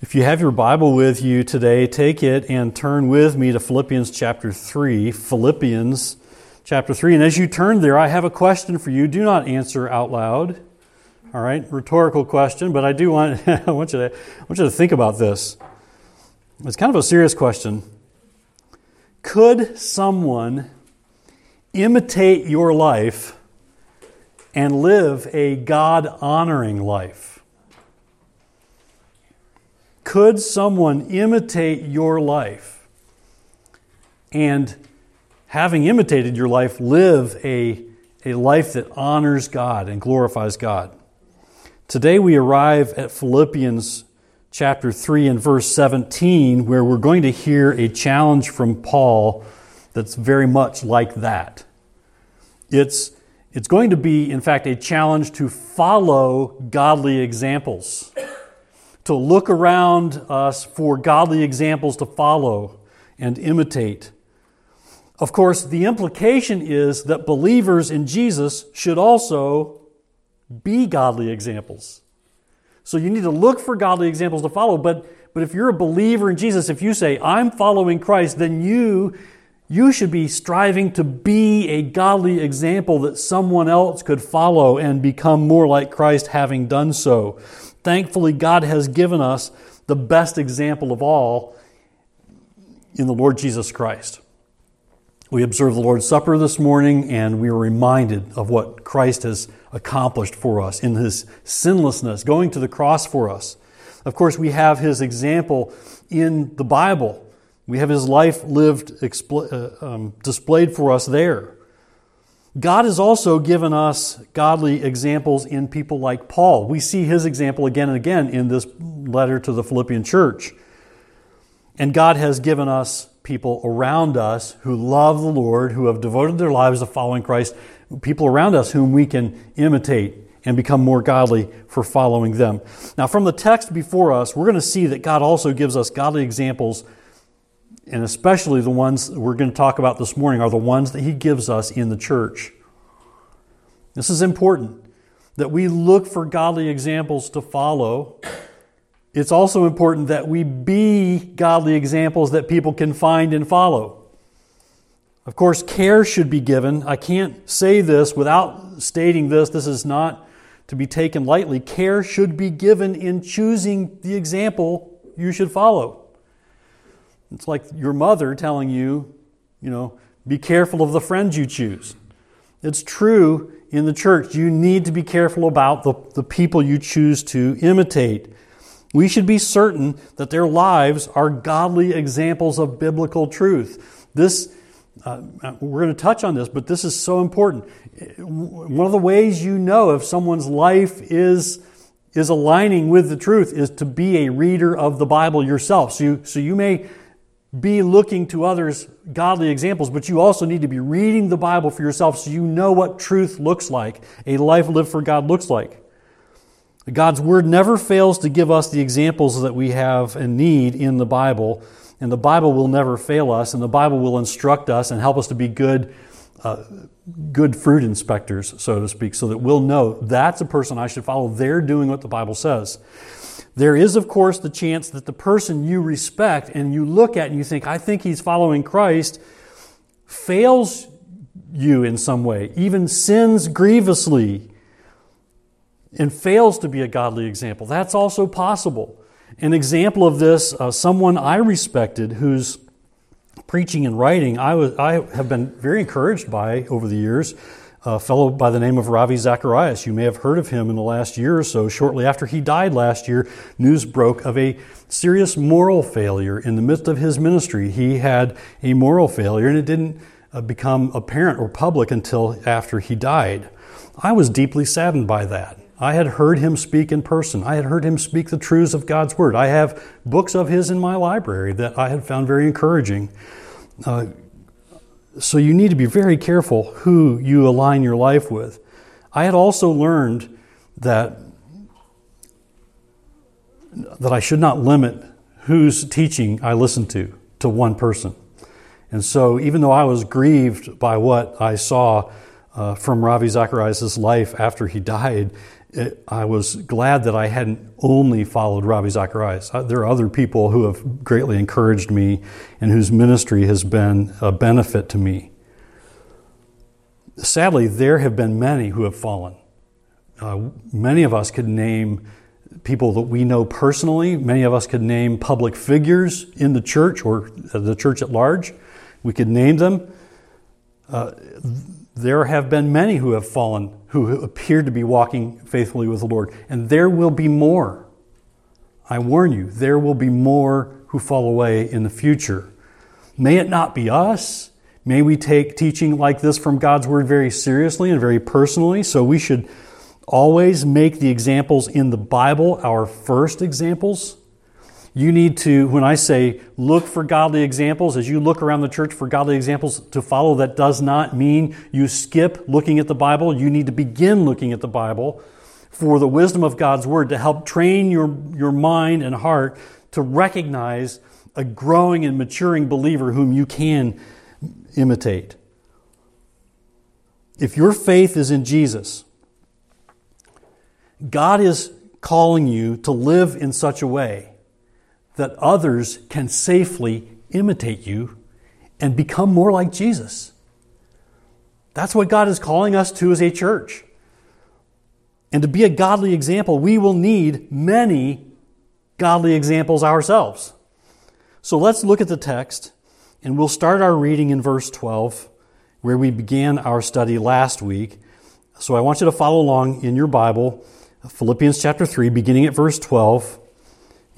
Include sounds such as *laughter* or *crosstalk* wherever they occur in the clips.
If you have your Bible with you today, take it and turn with me to Philippians chapter 3. Philippians chapter 3. And as you turn there, I have a question for you. Do not answer out loud. All right, rhetorical question, but I do want, *laughs* I want, you to, I want you to think about this. It's kind of a serious question. Could someone imitate your life and live a God honoring life? Could someone imitate your life and, having imitated your life, live a, a life that honors God and glorifies God? Today we arrive at Philippians chapter 3 and verse 17, where we're going to hear a challenge from Paul that's very much like that. It's, it's going to be, in fact, a challenge to follow godly examples to look around us for godly examples to follow and imitate. Of course, the implication is that believers in Jesus should also be godly examples. So you need to look for godly examples to follow, but, but if you're a believer in Jesus, if you say, I'm following Christ, then you, you should be striving to be a godly example that someone else could follow and become more like Christ having done so. Thankfully, God has given us the best example of all in the Lord Jesus Christ. We observed the Lord's Supper this morning and we were reminded of what Christ has accomplished for us in his sinlessness, going to the cross for us. Of course, we have his example in the Bible. We have his life lived, uh, um, displayed for us there. God has also given us godly examples in people like Paul. We see his example again and again in this letter to the Philippian church. And God has given us people around us who love the Lord, who have devoted their lives to following Christ, people around us whom we can imitate and become more godly for following them. Now, from the text before us, we're going to see that God also gives us godly examples and especially the ones we're going to talk about this morning, are the ones that He gives us in the church. This is important that we look for godly examples to follow. It's also important that we be godly examples that people can find and follow. Of course, care should be given. I can't say this without stating this. This is not to be taken lightly. Care should be given in choosing the example you should follow. It's like your mother telling you, you know, be careful of the friends you choose. It's true in the church. You need to be careful about the, the people you choose to imitate. We should be certain that their lives are godly examples of biblical truth. This, uh, we're going to touch on this, but this is so important. One of the ways you know if someone's life is is aligning with the truth is to be a reader of the Bible yourself. So you, so you may be looking to others godly examples, but you also need to be reading the Bible for yourself so you know what truth looks like, a life lived for God looks like. God's Word never fails to give us the examples that we have and need in the Bible, and the Bible will never fail us, and the Bible will instruct us and help us to be good, uh, good fruit inspectors, so to speak, so that we'll know that's a person I should follow. They're doing what the Bible says. There is, of course, the chance that the person you respect and you look at and you think, I think he's following Christ, fails you in some way, even sins grievously, and fails to be a godly example. That's also possible. An example of this, uh, someone I respected who's preaching and writing, I, was, I have been very encouraged by over the years a fellow by the name of Ravi Zacharias. You may have heard of him in the last year or so. Shortly after he died last year, news broke of a serious moral failure in the midst of his ministry. He had a moral failure, and it didn't uh, become apparent or public until after he died. I was deeply saddened by that. I had heard him speak in person. I had heard him speak the truths of God's Word. I have books of his in my library that I had found very encouraging. Uh, so you need to be very careful who you align your life with. I had also learned that that I should not limit whose teaching I listen to to one person. And so, even though I was grieved by what I saw uh, from Ravi Zacharias' life after he died, it, I was glad that I hadn't only followed Ravi Zacharias. Uh, there are other people who have greatly encouraged me and whose ministry has been a benefit to me. Sadly, there have been many who have fallen. Uh, many of us could name people that we know personally. Many of us could name public figures in the church or the church at large. We could name them. Uh, there have been many who have fallen who appear to be walking faithfully with the Lord, and there will be more. I warn you, there will be more who fall away in the future. May it not be us. May we take teaching like this from God's Word very seriously and very personally. So we should always make the examples in the Bible our first examples. You need to, when I say look for godly examples, as you look around the church for godly examples to follow, that does not mean you skip looking at the Bible. You need to begin looking at the Bible for the wisdom of God's Word to help train your, your mind and heart to recognize a growing and maturing believer whom you can imitate. If your faith is in Jesus, God is calling you to live in such a way that others can safely imitate you and become more like Jesus. That's what God is calling us to as a church. And to be a godly example, we will need many godly examples ourselves. So let's look at the text, and we'll start our reading in verse 12, where we began our study last week. So I want you to follow along in your Bible, Philippians chapter 3, beginning at verse 12.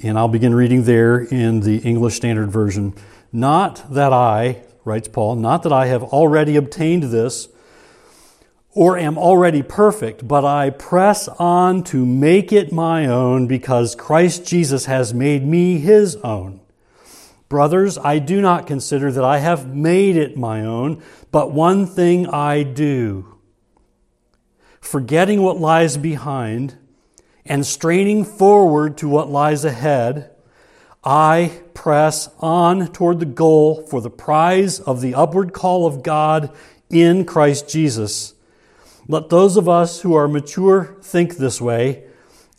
And I'll begin reading there in the English Standard Version. Not that I, writes Paul, not that I have already obtained this or am already perfect, but I press on to make it my own because Christ Jesus has made me his own. Brothers, I do not consider that I have made it my own, but one thing I do. Forgetting what lies behind and straining forward to what lies ahead, I press on toward the goal for the prize of the upward call of God in Christ Jesus. Let those of us who are mature think this way,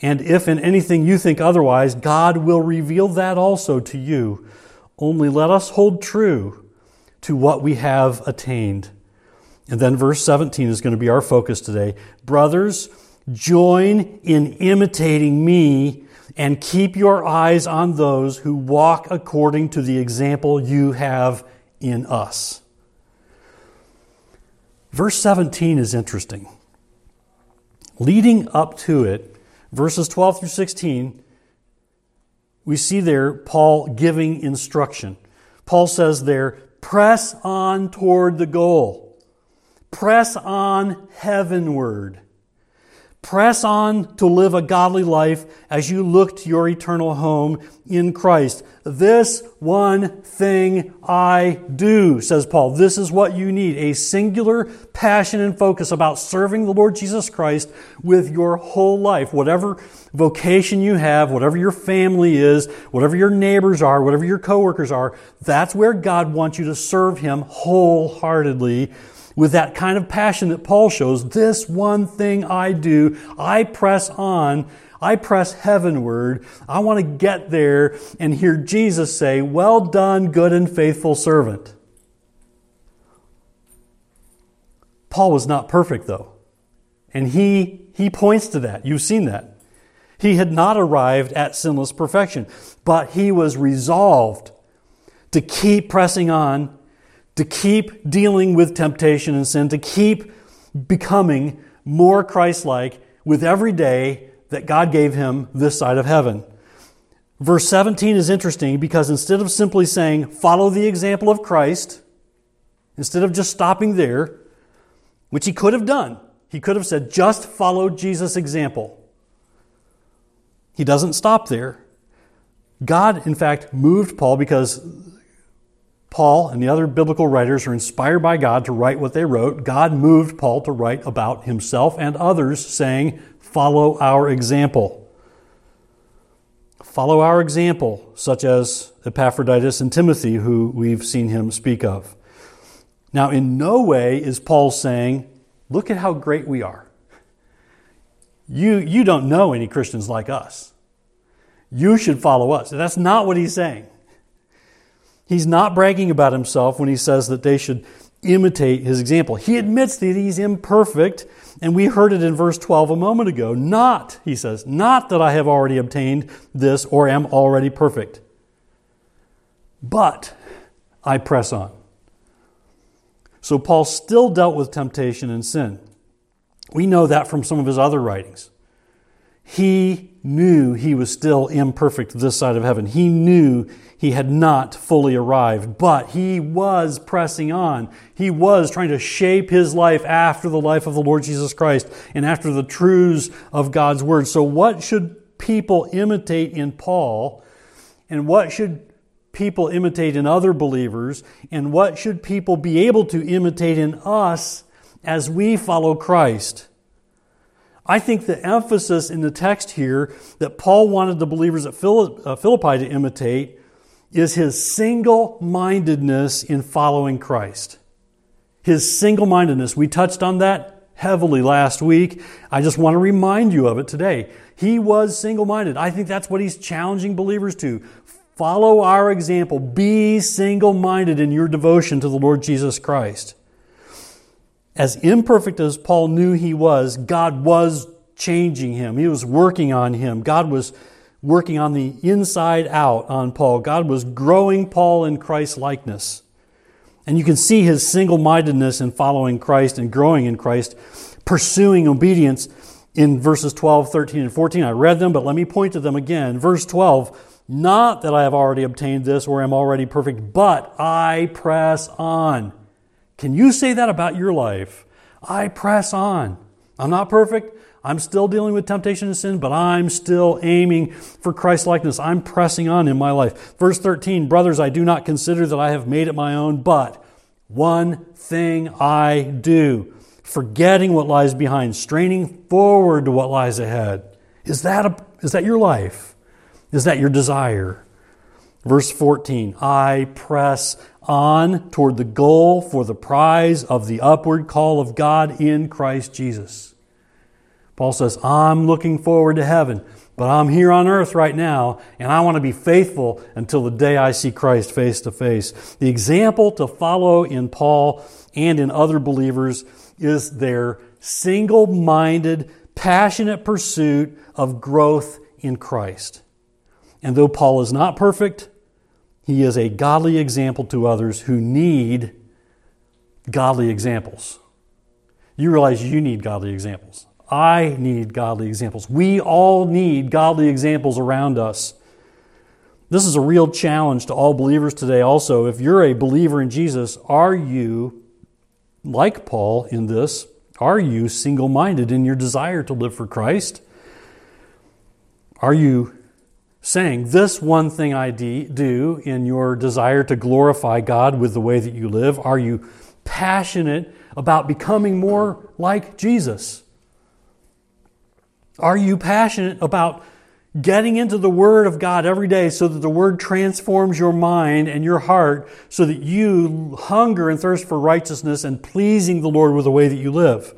and if in anything you think otherwise, God will reveal that also to you. Only let us hold true to what we have attained. And then verse 17 is going to be our focus today. Brothers, Join in imitating me and keep your eyes on those who walk according to the example you have in us. Verse 17 is interesting. Leading up to it, verses 12 through 16, we see there Paul giving instruction. Paul says there, press on toward the goal, press on heavenward. Press on to live a godly life as you look to your eternal home in Christ. This one thing I do, says Paul. This is what you need a singular passion and focus about serving the Lord Jesus Christ with your whole life. Whatever vocation you have, whatever your family is, whatever your neighbors are, whatever your coworkers are, that's where God wants you to serve Him wholeheartedly with that kind of passion that Paul shows, this one thing I do, I press on, I press heavenward. I want to get there and hear Jesus say, Well done, good and faithful servant. Paul was not perfect, though. And he, he points to that. You've seen that. He had not arrived at sinless perfection, but he was resolved to keep pressing on to keep dealing with temptation and sin, to keep becoming more Christ like with every day that God gave him this side of heaven. Verse 17 is interesting because instead of simply saying, follow the example of Christ, instead of just stopping there, which he could have done, he could have said, just follow Jesus' example. He doesn't stop there. God, in fact, moved Paul because Paul and the other biblical writers are inspired by God to write what they wrote. God moved Paul to write about himself and others, saying, Follow our example. Follow our example, such as Epaphroditus and Timothy, who we've seen him speak of. Now, in no way is Paul saying, Look at how great we are. you, you don't know any Christians like us. You should follow us. That's not what he's saying. He's not bragging about himself when he says that they should imitate his example. He admits that he's imperfect, and we heard it in verse 12 a moment ago. Not, he says, not that I have already obtained this or am already perfect, but I press on. So Paul still dealt with temptation and sin. We know that from some of his other writings. He knew he was still imperfect this side of heaven. He knew he had not fully arrived, but he was pressing on. He was trying to shape his life after the life of the Lord Jesus Christ and after the truths of God's Word. So, what should people imitate in Paul? And what should people imitate in other believers? And what should people be able to imitate in us as we follow Christ? I think the emphasis in the text here that Paul wanted the believers at uh, Philippi to imitate is his single mindedness in following Christ. His single mindedness. We touched on that heavily last week. I just want to remind you of it today. He was single minded. I think that's what he's challenging believers to. Follow our example. Be single minded in your devotion to the Lord Jesus Christ. As imperfect as Paul knew he was, God was changing him. He was working on him. God was working on the inside out on Paul. God was growing Paul in Christ's likeness. And you can see his single mindedness in following Christ and growing in Christ, pursuing obedience in verses 12, 13, and 14. I read them, but let me point to them again. Verse 12 Not that I have already obtained this or am already perfect, but I press on can you say that about your life? I press on. I'm not perfect. I'm still dealing with temptation and sin, but I'm still aiming for Christ likeness. I'm pressing on in my life. Verse 13 Brothers, I do not consider that I have made it my own, but one thing I do, forgetting what lies behind, straining forward to what lies ahead. Is that, a, is that your life? Is that your desire? Verse 14 I press on toward the goal for the prize of the upward call of God in Christ Jesus. Paul says, I'm looking forward to heaven, but I'm here on earth right now, and I want to be faithful until the day I see Christ face to face. The example to follow in Paul and in other believers is their single minded, passionate pursuit of growth in Christ. And though Paul is not perfect, he is a godly example to others who need godly examples. You realize you need godly examples. I need godly examples. We all need godly examples around us. This is a real challenge to all believers today, also. If you're a believer in Jesus, are you, like Paul in this, are you single minded in your desire to live for Christ? Are you saying, This one thing I do in your desire to glorify God with the way that you live? Are you passionate about becoming more like Jesus? Are you passionate about getting into the Word of God every day so that the Word transforms your mind and your heart so that you hunger and thirst for righteousness and pleasing the Lord with the way that you live?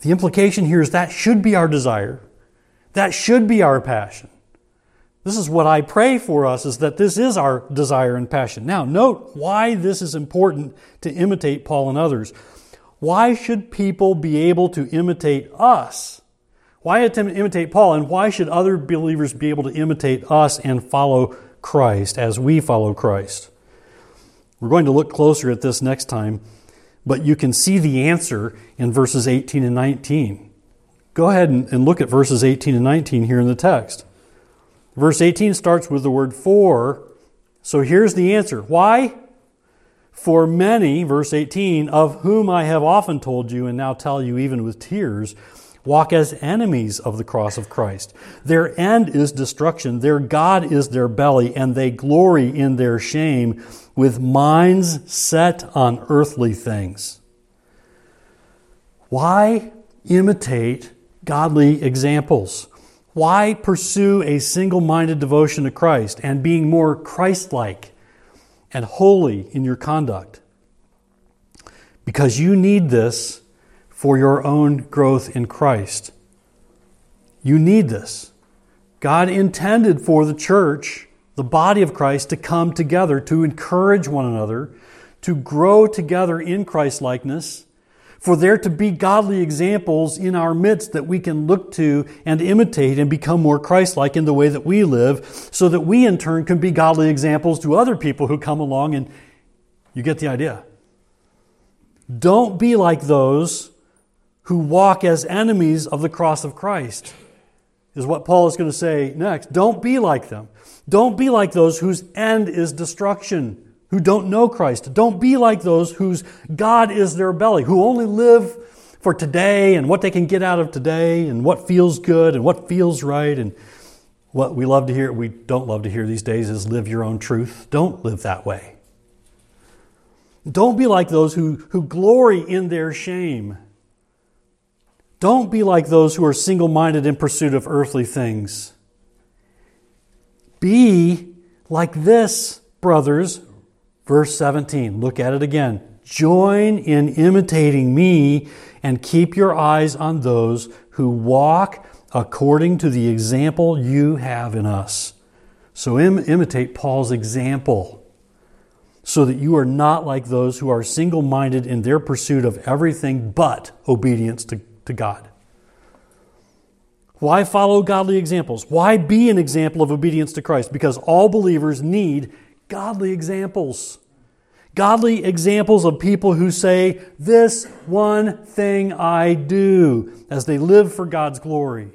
The implication here is that should be our desire. That should be our passion. This is what I pray for us is that this is our desire and passion. Now, note why this is important to imitate Paul and others. Why should people be able to imitate us? Why attempt to imitate Paul and why should other believers be able to imitate us and follow Christ as we follow Christ? We're going to look closer at this next time, but you can see the answer in verses 18 and 19. Go ahead and, and look at verses 18 and 19 here in the text. Verse 18 starts with the word for. So here's the answer. Why? For many, verse 18, of whom I have often told you and now tell you even with tears, walk as enemies of the cross of Christ. Their end is destruction, their God is their belly, and they glory in their shame with minds set on earthly things. Why imitate godly examples. Why pursue a single minded devotion to Christ and being more Christ like and holy in your conduct? Because you need this for your own growth in Christ. You need this. God intended for the church, the body of Christ, to come together, to encourage one another, to grow together in Christ likeness, for there to be godly examples in our midst that we can look to and imitate and become more Christ like in the way that we live, so that we in turn can be godly examples to other people who come along and you get the idea. Don't be like those who walk as enemies of the cross of Christ, is what Paul is going to say next. Don't be like them. Don't be like those whose end is destruction who don't know Christ. Don't be like those whose God is their belly, who only live for today and what they can get out of today and what feels good and what feels right. And what we love to hear, we don't love to hear these days is live your own truth. Don't live that way. Don't be like those who, who glory in their shame. Don't be like those who are single minded in pursuit of earthly things. Be like this, brothers, Verse 17, look at it again. Join in imitating me and keep your eyes on those who walk according to the example you have in us. So Im- imitate Paul's example so that you are not like those who are single minded in their pursuit of everything but obedience to, to God. Why follow godly examples? Why be an example of obedience to Christ? Because all believers need godly examples. Godly examples of people who say, This one thing I do, as they live for God's glory.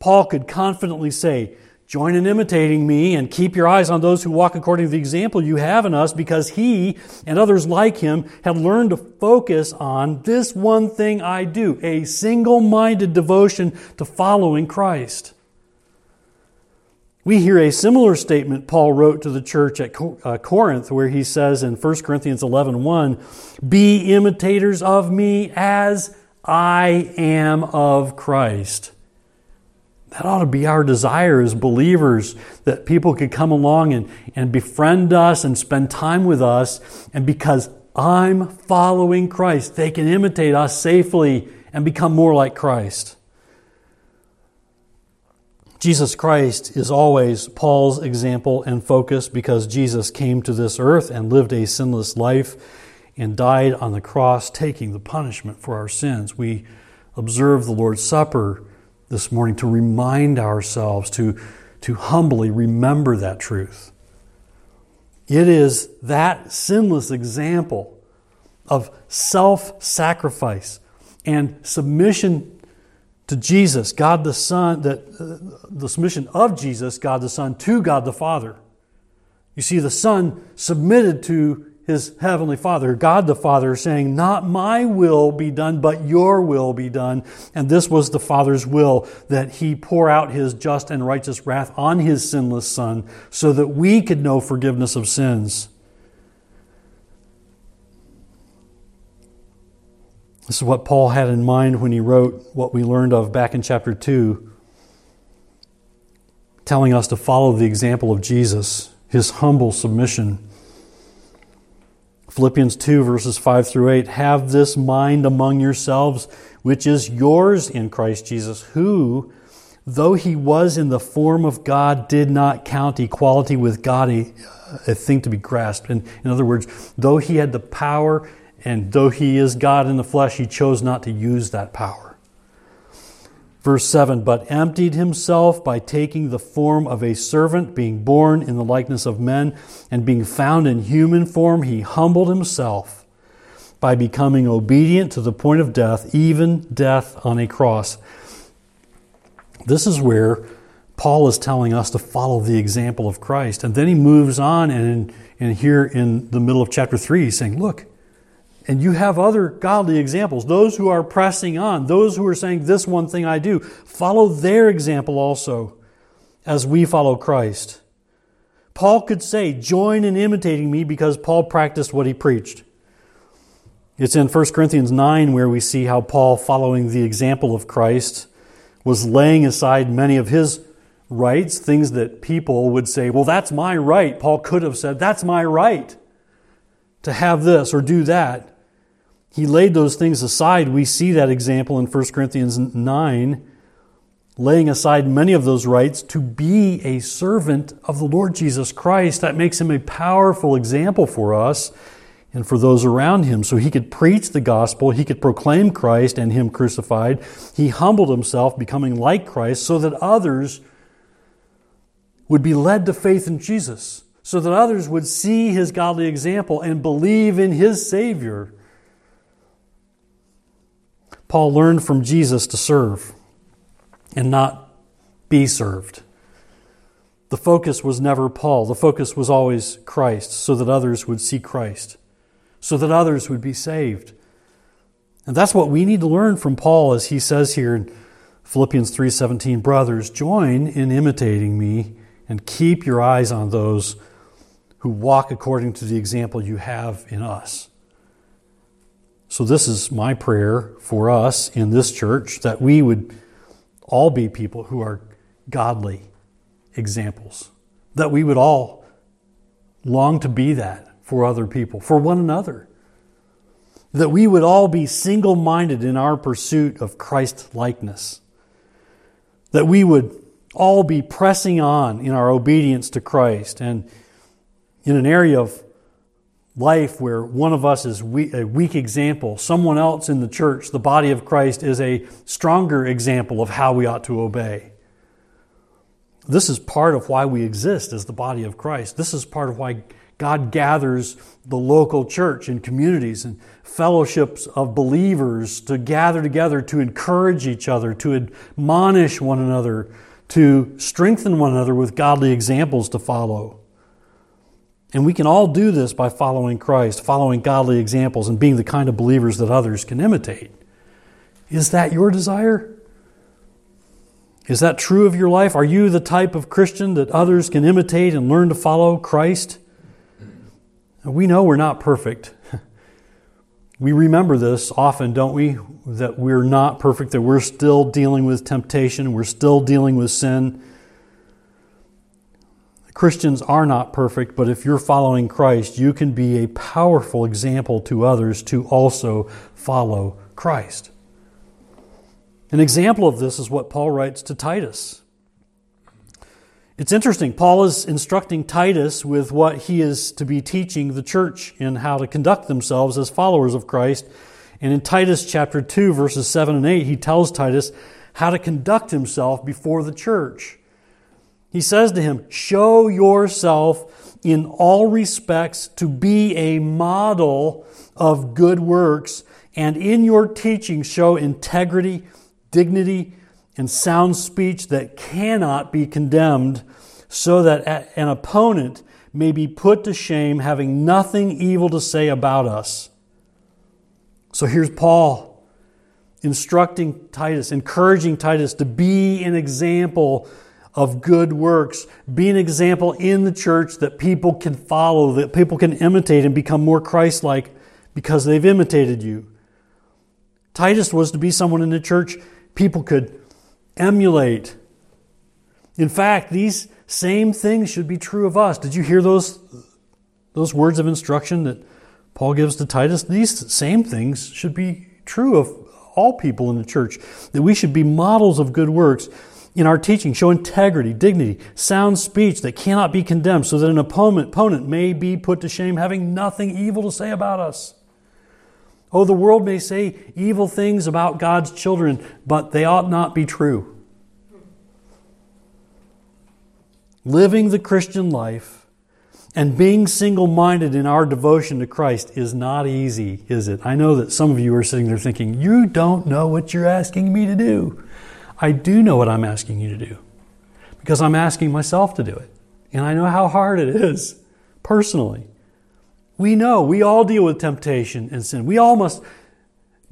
Paul could confidently say, Join in imitating me and keep your eyes on those who walk according to the example you have in us, because he and others like him have learned to focus on this one thing I do a single minded devotion to following Christ. We hear a similar statement Paul wrote to the church at uh, Corinth where he says in 1 Corinthians 11 1, Be imitators of me as I am of Christ. That ought to be our desire as believers that people could come along and, and befriend us and spend time with us. And because I'm following Christ, they can imitate us safely and become more like Christ. Jesus Christ is always Paul's example and focus because Jesus came to this earth and lived a sinless life and died on the cross, taking the punishment for our sins. We observe the Lord's Supper this morning to remind ourselves, to, to humbly remember that truth. It is that sinless example of self sacrifice and submission to Jesus, God the Son, that uh, the submission of Jesus, God the Son, to God the Father. You see, the Son submitted to his heavenly Father, God the Father, saying, Not my will be done, but your will be done. And this was the Father's will, that he pour out his just and righteous wrath on his sinless Son, so that we could know forgiveness of sins. This is what Paul had in mind when he wrote what we learned of back in chapter 2, telling us to follow the example of Jesus, his humble submission. Philippians 2, verses 5 through 8 Have this mind among yourselves, which is yours in Christ Jesus, who, though he was in the form of God, did not count equality with God a, thing to be grasped. In, in other words, though he had the power and though he is God in the flesh, he chose not to use that power. Verse 7 But emptied himself by taking the form of a servant, being born in the likeness of men, and being found in human form, he humbled himself by becoming obedient to the point of death, even death on a cross. This is where Paul is telling us to follow the example of Christ. And then he moves on, and, and here in the middle of chapter 3, he's saying, Look, and you have other godly examples, those who are pressing on, those who are saying, This one thing I do. Follow their example also as we follow Christ. Paul could say, Join in imitating me because Paul practiced what he preached. It's in 1 Corinthians 9 where we see how Paul, following the example of Christ, was laying aside many of his rights, things that people would say, Well, that's my right. Paul could have said, That's my right to have this or do that. He laid those things aside. We see that example in 1 Corinthians 9, laying aside many of those rights to be a servant of the Lord Jesus Christ. That makes him a powerful example for us and for those around him. So he could preach the gospel, he could proclaim Christ and him crucified. He humbled himself, becoming like Christ, so that others would be led to faith in Jesus, so that others would see his godly example and believe in his Savior. Paul learned from Jesus to serve and not be served. The focus was never Paul. The focus was always Christ, so that others would see Christ so that others would be saved. And that's what we need to learn from Paul as he says here in Philippians 3:17, brothers, join in imitating me and keep your eyes on those who walk according to the example you have in us. So this is my prayer for us in this church that we would all be people who are godly examples. That we would all long to be that for other people, for one another. That we would all be single minded in our pursuit of Christ likeness. That we would all be pressing on in our obedience to Christ. And in an area of life where one of us is a weak example, someone else in the church, the body of Christ, is a stronger example of how we ought to obey. This is part of why we exist as the body of Christ. This is part of why God gathers the local church and communities and fellowships of believers to gather together to encourage each other, to admonish one another, to strengthen one another with godly examples to follow. And we can all do this by following Christ, following godly examples, and being the kind of believers that others can imitate. Is that your desire? Is that true of your life? Are you the type of Christian that others can imitate and learn to follow Christ? We know we're not perfect. *laughs* We remember this often, don't we? That we're not perfect, that we're still dealing with temptation, we're still dealing with sin. Christians are not perfect, but if you're following Christ, you can be a powerful example to others to also follow Christ. An example of this is what Paul writes to Titus. It's interesting. Paul is instructing Titus with what he is to be teaching the church in how to conduct themselves as followers of Christ. And in Titus chapter 2, verses 7 and 8, he tells Titus how to conduct himself before the church. He says to him, Show yourself in all respects to be a model of good works, and in your teaching show integrity, dignity, and sound speech that cannot be condemned, so that an opponent may be put to shame, having nothing evil to say about us. So here's Paul instructing Titus, encouraging Titus to be an example of good works, be an example in the church that people can follow, that people can imitate and become more Christ like because they've imitated you. Titus was to be someone in the church people could emulate. In fact, these same things should be true of us. Did you hear those, those words of instruction that Paul gives to Titus? These same things should be true of all people in the church, that we should be models of good works in our teaching, show integrity, dignity, sound speech that cannot be condemned, so that an opponent, opponent may be put to shame, having nothing evil to say about us. Oh, the world may say evil things about God's children, but they ought not be true. Living the Christian life and being single minded in our devotion to Christ is not easy, is it? I know that some of you are sitting there thinking, You don't know what you're asking me to do. I do know what I'm asking you to do because I'm asking myself to do it. And I know how hard it is personally. We know we all deal with temptation and sin. We all must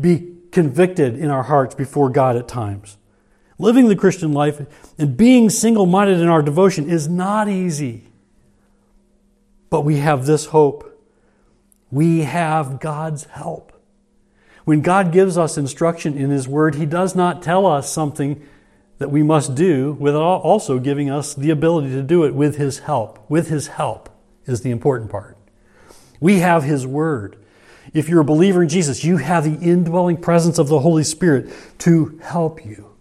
be convicted in our hearts before God at times. Living the Christian life and being single minded in our devotion is not easy. But we have this hope. We have God's help. When God gives us instruction in His Word, He does not tell us something that we must do without also giving us the ability to do it with His help. With His help is the important part. We have His Word. If you're a believer in Jesus, you have the indwelling presence of the Holy Spirit to help you.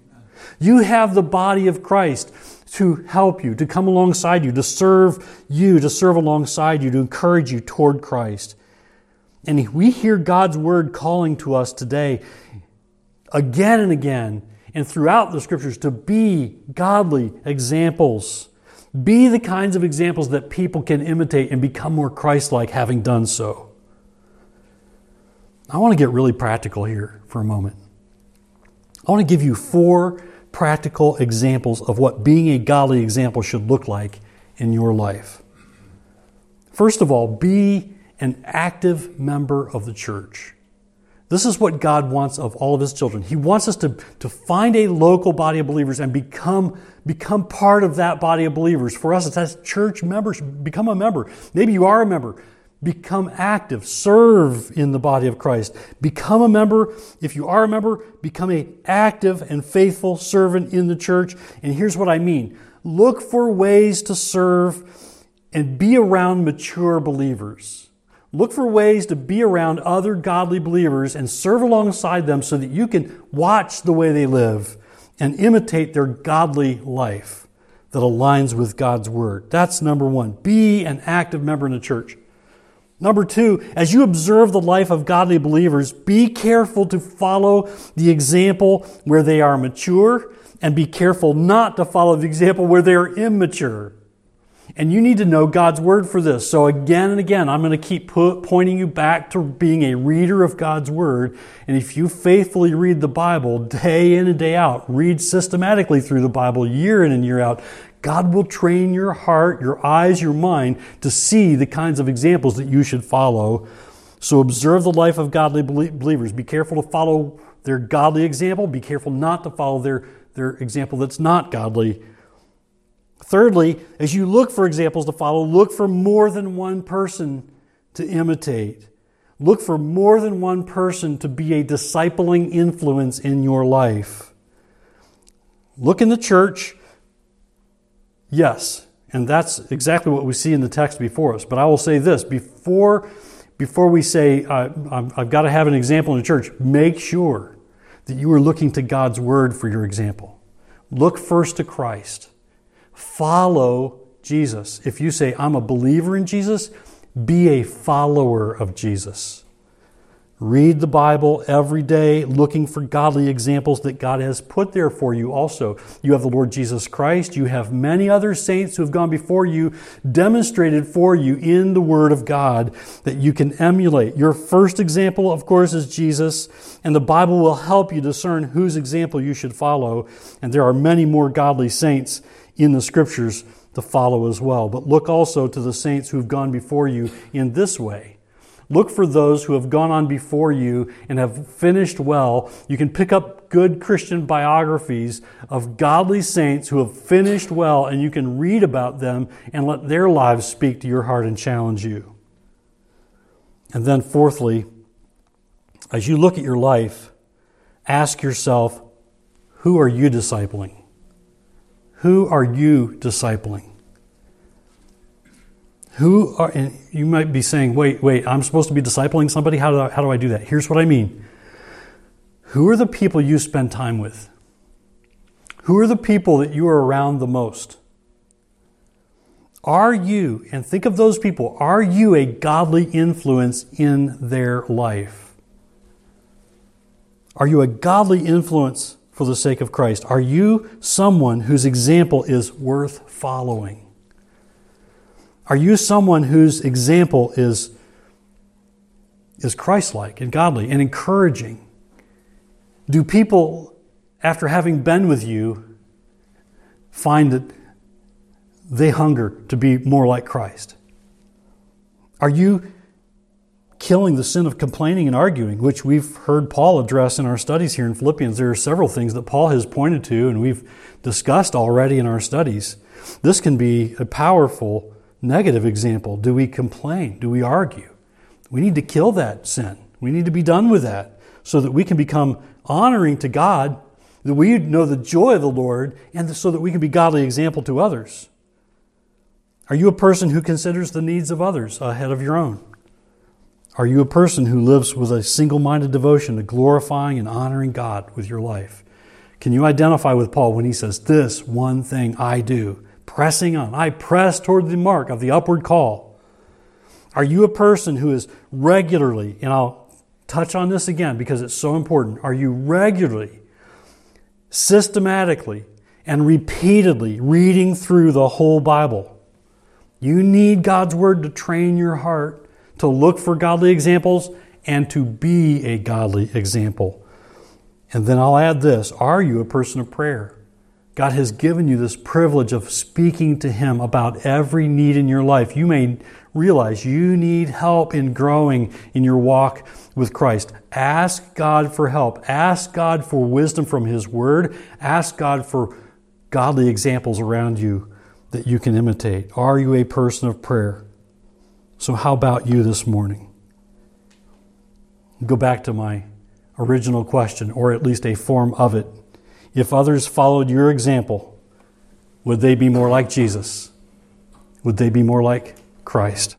You have the body of Christ to help you, to come alongside you, to serve you, to serve alongside you, to encourage you toward Christ. And we hear God's word calling to us today again and again and throughout the scriptures to be godly examples. Be the kinds of examples that people can imitate and become more Christ like having done so. I want to get really practical here for a moment. I want to give you four practical examples of what being a godly example should look like in your life. First of all, be an active member of the church. This is what God wants of all of His children. He wants us to, to find a local body of believers and become, become part of that body of believers. For us, it's as church members, become a member. Maybe you are a member. Become active. Serve in the body of Christ. Become a member. If you are a member, become a active and faithful servant in the church. And here's what I mean. Look for ways to serve and be around mature believers. Look for ways to be around other godly believers and serve alongside them so that you can watch the way they live and imitate their godly life that aligns with God's Word. That's number one. Be an active member in the church. Number two, as you observe the life of godly believers, be careful to follow the example where they are mature and be careful not to follow the example where they are immature. And you need to know God's word for this. So, again and again, I'm going to keep pointing you back to being a reader of God's word. And if you faithfully read the Bible day in and day out, read systematically through the Bible year in and year out, God will train your heart, your eyes, your mind to see the kinds of examples that you should follow. So, observe the life of godly believers. Be careful to follow their godly example. Be careful not to follow their, their example that's not godly. Thirdly, as you look for examples to follow, look for more than one person to imitate. Look for more than one person to be a discipling influence in your life. Look in the church. Yes, and that's exactly what we see in the text before us. But I will say this before, before we say, uh, I've got to have an example in the church, make sure that you are looking to God's word for your example. Look first to Christ follow Jesus. If you say, I'm a believer in Jesus, be a follower of Jesus. Read the Bible every day, looking for godly examples that God has put there for you also. You have the Lord Jesus Christ. You have many other saints who have gone before you, demonstrated for you in the Word of God that you can emulate. Your first example, of course, is Jesus, and the Bible will help you discern whose example you should follow. And there are many more godly saints in the scriptures to follow as well. But look also to the saints who have gone before you in this way. Look for those who have gone on before you and have finished well. You can pick up good Christian biographies of godly saints who have finished well, and you can read about them and let their lives speak to your heart and challenge you. And then, fourthly, as you look at your life, ask yourself who are you discipling? Who are you discipling? Who are, and you might be saying, wait, wait, I'm supposed to be discipling somebody? How do, I, how do I do that? Here's what I mean. Who are the people you spend time with? Who are the people that you are around the most? Are you, and think of those people, are you a godly influence in their life? Are you a godly influence for the sake of Christ? Are you someone whose example is worth following? Are you someone whose example is, is Christ like and godly and encouraging? Do people, after having been with you, find that they hunger to be more like Christ? Are you killing the sin of complaining and arguing, which we've heard Paul address in our studies here in Philippians. There are several things that Paul has pointed to and we've discussed already in our studies. This can be a powerful negative example. Do we complain? Do we argue? We need to kill that sin. We need to be done with that so that we can become honoring to God, that we know the joy of the Lord, and so that we can be godly example to others. Are you a person who considers the needs of others ahead of your own? Are you a person who lives with a single minded devotion to glorifying and honoring God with your life? Can you identify with Paul when he says, This one thing I do, pressing on? I press toward the mark of the upward call. Are you a person who is regularly, and I'll touch on this again because it's so important, are you regularly, systematically, and repeatedly reading through the whole Bible? You need God's Word to train your heart to look for godly examples, and to be a godly example. And then I'll add this Are you a person of prayer? God has given you this privilege of speaking to Him about every need in your life. You may realize you need help in growing in your walk with Christ. Ask God for help. Ask God for wisdom from His Word. Ask God for godly examples around you that you can imitate. Are you a person of prayer? So, how about you this morning? Go back to my original question, or at least a form of it. If others followed your example, would they be more like Jesus? Would they be more like Christ?